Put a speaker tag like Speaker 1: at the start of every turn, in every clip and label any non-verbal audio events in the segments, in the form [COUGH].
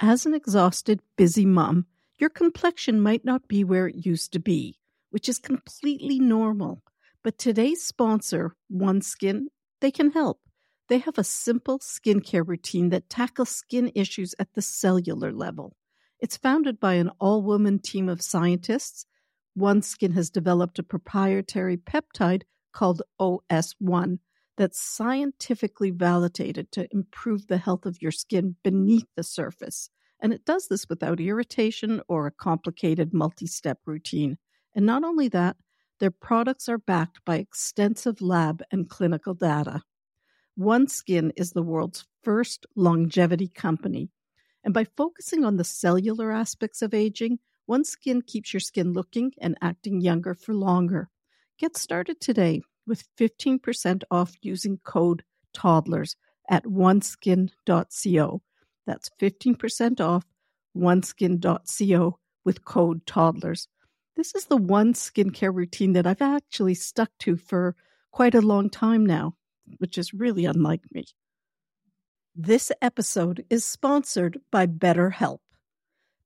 Speaker 1: As an exhausted, busy mom, your complexion might not be where it used to be, which is completely normal. But today's sponsor, OneSkin, they can help. They have a simple skincare routine that tackles skin issues at the cellular level. It's founded by an all woman team of scientists. OneSkin has developed a proprietary peptide called OS1 that's scientifically validated to improve the health of your skin beneath the surface. And it does this without irritation or a complicated multi step routine. And not only that, their products are backed by extensive lab and clinical data. OneSkin is the world's first longevity company. And by focusing on the cellular aspects of aging, OneSkin keeps your skin looking and acting younger for longer. Get started today with 15% off using code toddlers at oneskin.co. That's 15% off oneskin.co with code toddlers. This is the one skincare routine that I've actually stuck to for quite a long time now, which is really unlike me. This episode is sponsored by BetterHelp.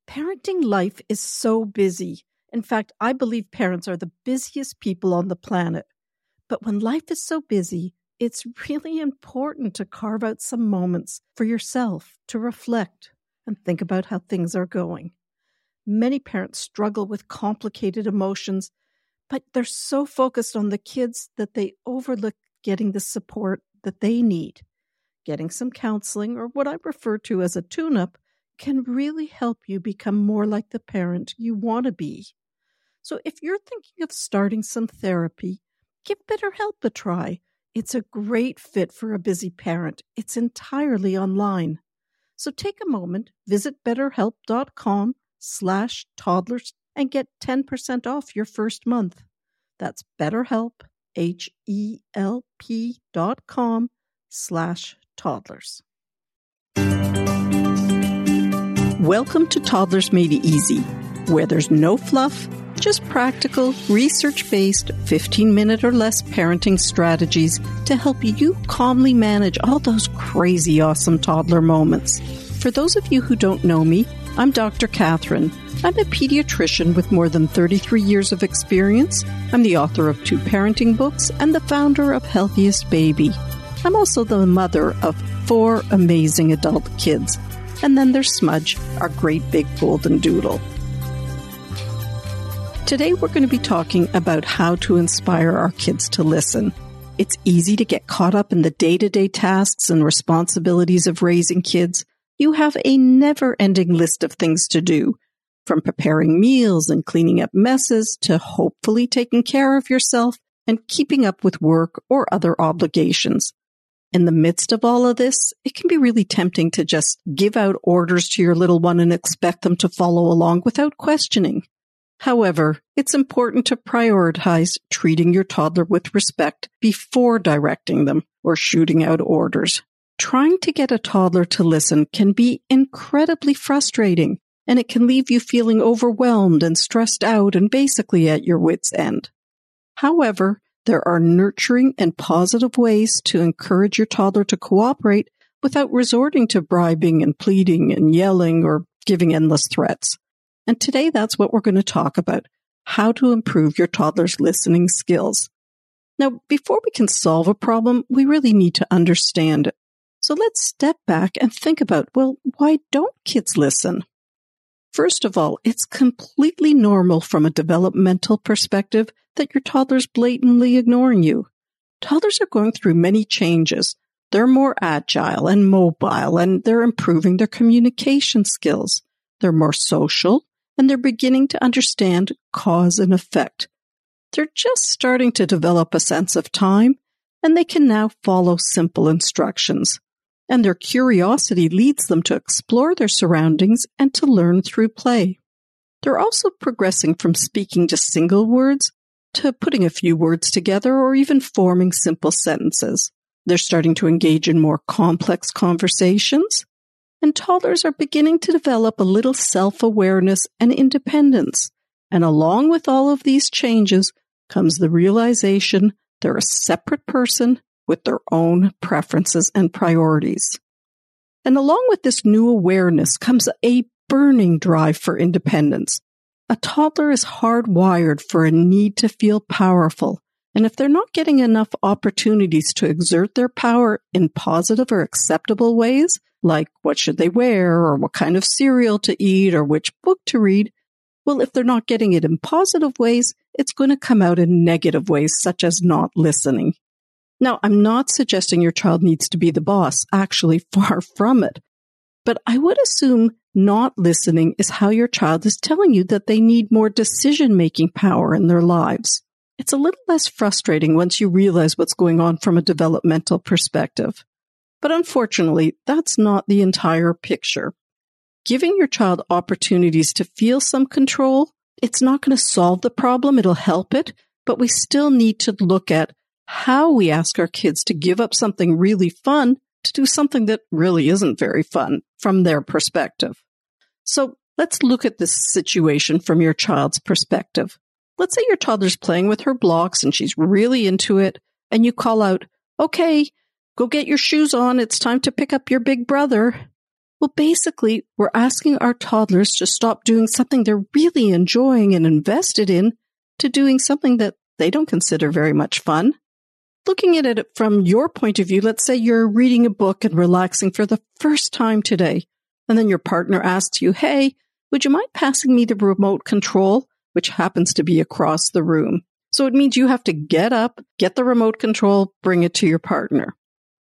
Speaker 1: Parenting life is so busy. In fact, I believe parents are the busiest people on the planet. But when life is so busy, it's really important to carve out some moments for yourself to reflect and think about how things are going. Many parents struggle with complicated emotions, but they're so focused on the kids that they overlook getting the support that they need. Getting some counseling, or what I refer to as a tune up, can really help you become more like the parent you want to be. So if you're thinking of starting some therapy, give BetterHelp a try. It's a great fit for a busy parent. It's entirely online. So take a moment, visit betterhelp.com slash toddlers and get 10% off your first month. That's betterhelp, H-E-L-P dot com slash toddlers. Welcome to Toddlers Made Easy, where there's no fluff, just practical, research based, 15 minute or less parenting strategies to help you calmly manage all those crazy awesome toddler moments. For those of you who don't know me, I'm Dr. Catherine. I'm a pediatrician with more than 33 years of experience. I'm the author of two parenting books and the founder of Healthiest Baby. I'm also the mother of four amazing adult kids. And then there's Smudge, our great big golden doodle. Today, we're going to be talking about how to inspire our kids to listen. It's easy to get caught up in the day to day tasks and responsibilities of raising kids. You have a never ending list of things to do, from preparing meals and cleaning up messes to hopefully taking care of yourself and keeping up with work or other obligations. In the midst of all of this, it can be really tempting to just give out orders to your little one and expect them to follow along without questioning. However, it's important to prioritize treating your toddler with respect before directing them or shooting out orders. Trying to get a toddler to listen can be incredibly frustrating and it can leave you feeling overwhelmed and stressed out and basically at your wits' end. However, there are nurturing and positive ways to encourage your toddler to cooperate without resorting to bribing and pleading and yelling or giving endless threats. And today that's what we're going to talk about how to improve your toddler's listening skills. Now, before we can solve a problem, we really need to understand it. So let's step back and think about, well, why don't kids listen? First of all, it's completely normal from a developmental perspective that your toddler's blatantly ignoring you. Toddlers are going through many changes. They're more agile and mobile and they're improving their communication skills. They're more social and they're beginning to understand cause and effect. They're just starting to develop a sense of time, and they can now follow simple instructions. And their curiosity leads them to explore their surroundings and to learn through play. They're also progressing from speaking just single words to putting a few words together or even forming simple sentences. They're starting to engage in more complex conversations and toddlers are beginning to develop a little self awareness and independence. And along with all of these changes comes the realization they're a separate person with their own preferences and priorities. And along with this new awareness comes a burning drive for independence. A toddler is hardwired for a need to feel powerful. And if they're not getting enough opportunities to exert their power in positive or acceptable ways, like what should they wear or what kind of cereal to eat or which book to read, well, if they're not getting it in positive ways, it's going to come out in negative ways, such as not listening. Now, I'm not suggesting your child needs to be the boss, actually, [LAUGHS] far from it. But I would assume not listening is how your child is telling you that they need more decision making power in their lives. It's a little less frustrating once you realize what's going on from a developmental perspective. But unfortunately, that's not the entire picture. Giving your child opportunities to feel some control, it's not going to solve the problem, it'll help it, but we still need to look at how we ask our kids to give up something really fun to do something that really isn't very fun from their perspective. So let's look at this situation from your child's perspective. Let's say your toddler's playing with her blocks and she's really into it, and you call out, Okay, go get your shoes on. It's time to pick up your big brother. Well, basically, we're asking our toddlers to stop doing something they're really enjoying and invested in to doing something that they don't consider very much fun looking at it from your point of view, let's say you're reading a book and relaxing for the first time today, and then your partner asks you, Hey, would you mind passing me the remote control, which happens to be across the room? So it means you have to get up, get the remote control, bring it to your partner.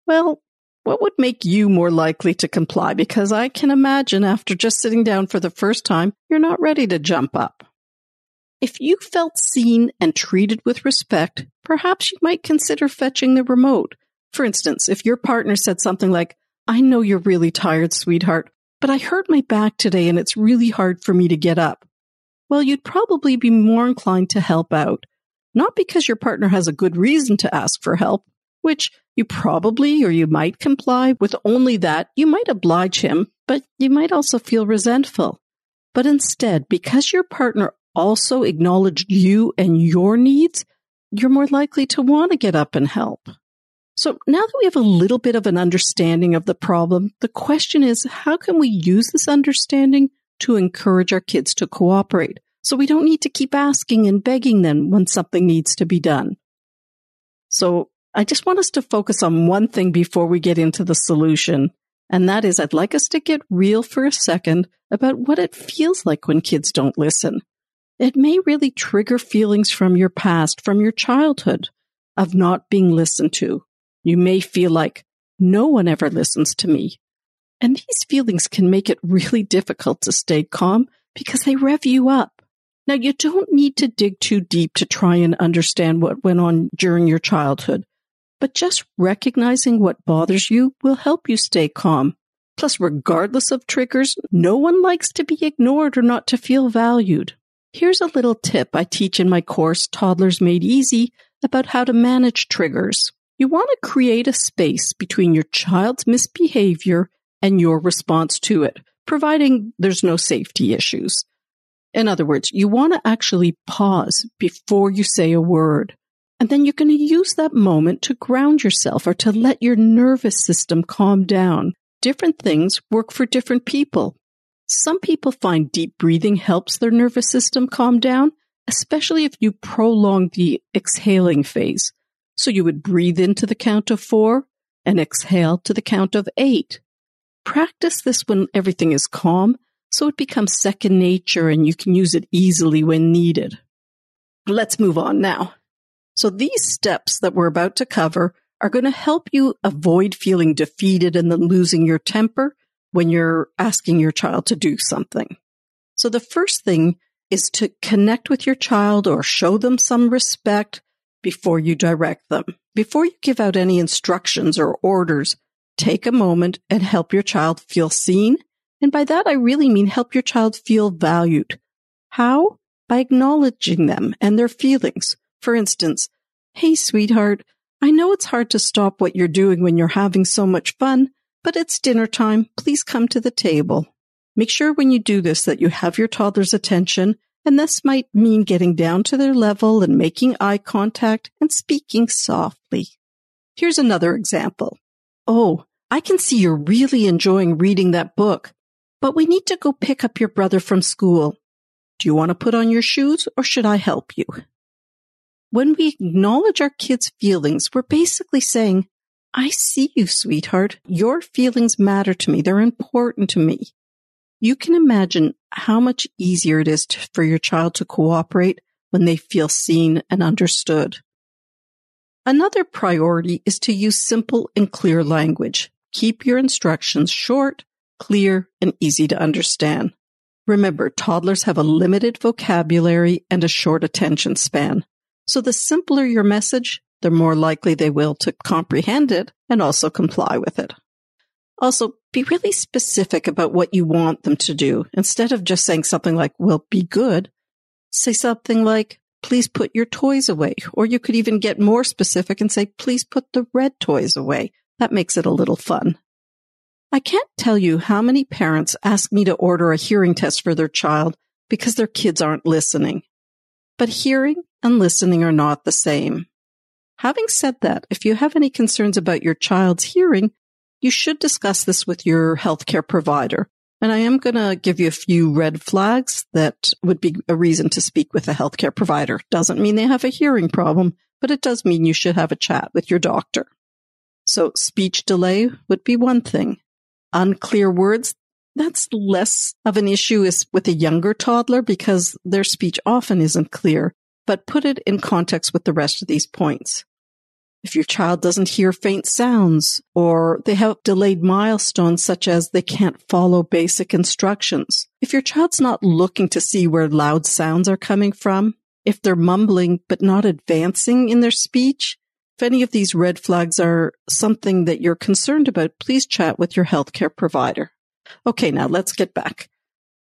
Speaker 1: Well, what would make you more likely to comply? Because I can imagine after just sitting down for the first time, you're not ready to jump up. If you felt seen and treated with respect, perhaps you might consider fetching the remote. For instance, if your partner said something like, I know you're really tired, sweetheart, but I hurt my back today and it's really hard for me to get up. Well, you'd probably be more inclined to help out. Not because your partner has a good reason to ask for help, which you probably or you might comply with only that you might oblige him, but you might also feel resentful. But instead, because your partner also acknowledged you and your needs, you're more likely to want to get up and help. So now that we have a little bit of an understanding of the problem, the question is how can we use this understanding to encourage our kids to cooperate so we don't need to keep asking and begging them when something needs to be done? So I just want us to focus on one thing before we get into the solution. And that is I'd like us to get real for a second about what it feels like when kids don't listen it may really trigger feelings from your past, from your childhood of not being listened to. You may feel like no one ever listens to me. And these feelings can make it really difficult to stay calm because they rev you up. Now, you don't need to dig too deep to try and understand what went on during your childhood, but just recognizing what bothers you will help you stay calm. Plus, regardless of triggers, no one likes to be ignored or not to feel valued. Here's a little tip I teach in my course, Toddlers Made Easy, about how to manage triggers. You want to create a space between your child's misbehavior and your response to it, providing there's no safety issues. In other words, you want to actually pause before you say a word. And then you're going to use that moment to ground yourself or to let your nervous system calm down. Different things work for different people. Some people find deep breathing helps their nervous system calm down, especially if you prolong the exhaling phase. So you would breathe into the count of four and exhale to the count of eight. Practice this when everything is calm so it becomes second nature and you can use it easily when needed. Let's move on now. So these steps that we're about to cover are going to help you avoid feeling defeated and then losing your temper when you're asking your child to do something. So the first thing is to connect with your child or show them some respect before you direct them. Before you give out any instructions or orders, take a moment and help your child feel seen. And by that, I really mean help your child feel valued. How? By acknowledging them and their feelings. For instance, Hey, sweetheart, I know it's hard to stop what you're doing when you're having so much fun, but it's dinner time. Please come to the table. Make sure when you do this that you have your toddler's attention, and this might mean getting down to their level and making eye contact and speaking softly. Here's another example. Oh, I can see you're really enjoying reading that book, but we need to go pick up your brother from school. Do you want to put on your shoes or should I help you? When we acknowledge our kids' feelings, we're basically saying, I see you, sweetheart. Your feelings matter to me. They're important to me. You can imagine how much easier it is to, for your child to cooperate when they feel seen and understood. Another priority is to use simple and clear language. Keep your instructions short, clear, and easy to understand. Remember, toddlers have a limited vocabulary and a short attention span. So the simpler your message, the more likely they will to comprehend it and also comply with it. Also, be really specific about what you want them to do. Instead of just saying something like, well, be good, say something like, please put your toys away. Or you could even get more specific and say, please put the red toys away. That makes it a little fun. I can't tell you how many parents ask me to order a hearing test for their child because their kids aren't listening. But hearing and listening are not the same. Having said that, if you have any concerns about your child's hearing, you should discuss this with your healthcare provider. And I am going to give you a few red flags that would be a reason to speak with a healthcare provider. Doesn't mean they have a hearing problem, but it does mean you should have a chat with your doctor. So speech delay would be one thing. Unclear words, that's less of an issue is with a younger toddler because their speech often isn't clear, but put it in context with the rest of these points. If your child doesn't hear faint sounds or they have delayed milestones such as they can't follow basic instructions. If your child's not looking to see where loud sounds are coming from, if they're mumbling but not advancing in their speech, if any of these red flags are something that you're concerned about, please chat with your healthcare provider. Okay, now let's get back.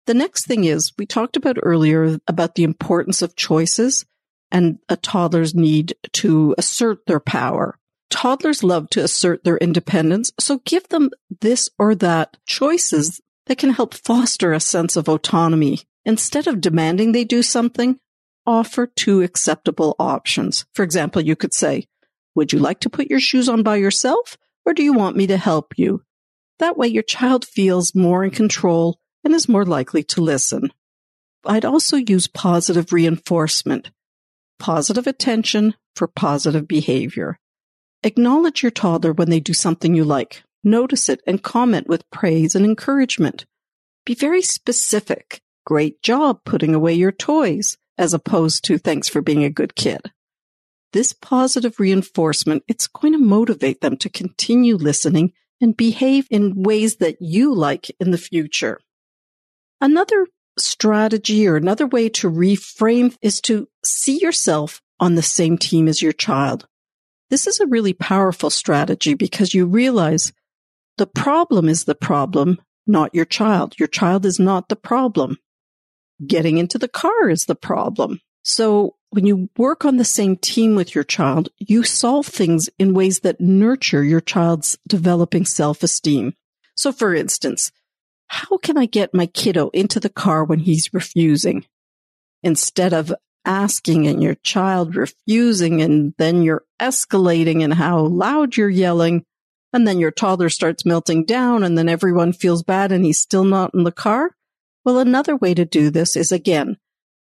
Speaker 1: The next thing is we talked about earlier about the importance of choices and a toddler's need to assert their power. Toddlers love to assert their independence, so give them this or that choices that can help foster a sense of autonomy. Instead of demanding they do something, offer two acceptable options. For example, you could say, would you like to put your shoes on by yourself or do you want me to help you? That way your child feels more in control and is more likely to listen. I'd also use positive reinforcement positive attention for positive behavior. Acknowledge your toddler when they do something you like. Notice it and comment with praise and encouragement. Be very specific. Great job putting away your toys, as opposed to thanks for being a good kid. This positive reinforcement, it's going to motivate them to continue listening and behave in ways that you like in the future. Another strategy or another way to reframe is to see yourself on the same team as your child. This is a really powerful strategy because you realize the problem is the problem, not your child. Your child is not the problem. Getting into the car is the problem. So when you work on the same team with your child, you solve things in ways that nurture your child's developing self-esteem. So for instance, how can I get my kiddo into the car when he's refusing? Instead of asking and your child refusing and then you're escalating and how loud you're yelling and then your toddler starts melting down and then everyone feels bad and he's still not in the car. Well, another way to do this is again,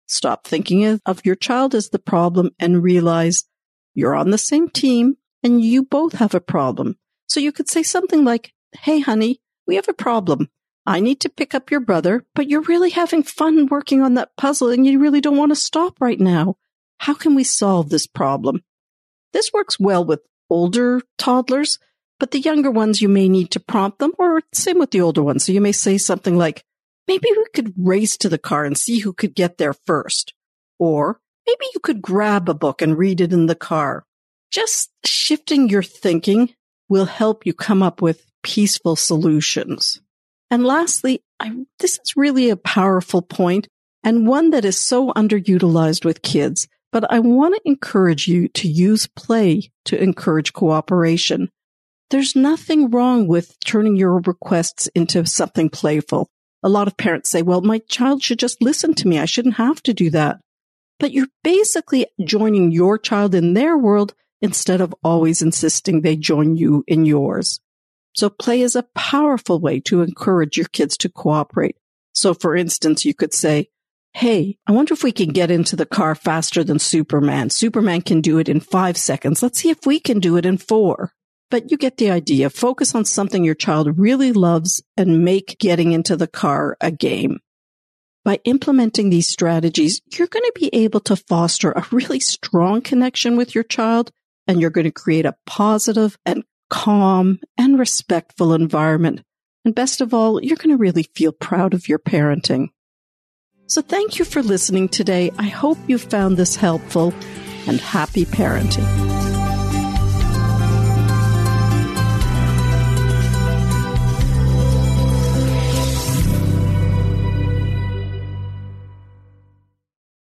Speaker 1: stop thinking of your child as the problem and realize you're on the same team and you both have a problem. So you could say something like, Hey, honey, we have a problem. I need to pick up your brother, but you're really having fun working on that puzzle and you really don't want to stop right now. How can we solve this problem? This works well with older toddlers, but the younger ones, you may need to prompt them or same with the older ones. So you may say something like, maybe we could race to the car and see who could get there first. Or maybe you could grab a book and read it in the car. Just shifting your thinking will help you come up with peaceful solutions. And lastly, I, this is really a powerful point and one that is so underutilized with kids, but I want to encourage you to use play to encourage cooperation. There's nothing wrong with turning your requests into something playful. A lot of parents say, well, my child should just listen to me. I shouldn't have to do that. But you're basically joining your child in their world instead of always insisting they join you in yours. So play is a powerful way to encourage your kids to cooperate. So for instance, you could say, Hey, I wonder if we can get into the car faster than Superman. Superman can do it in five seconds. Let's see if we can do it in four. But you get the idea. Focus on something your child really loves and make getting into the car a game. By implementing these strategies, you're going to be able to foster a really strong connection with your child and you're going to create a positive and calm and respectful environment. And best of all, you're going to really feel proud of your parenting. So thank you for listening today. I hope you found this helpful and happy parenting.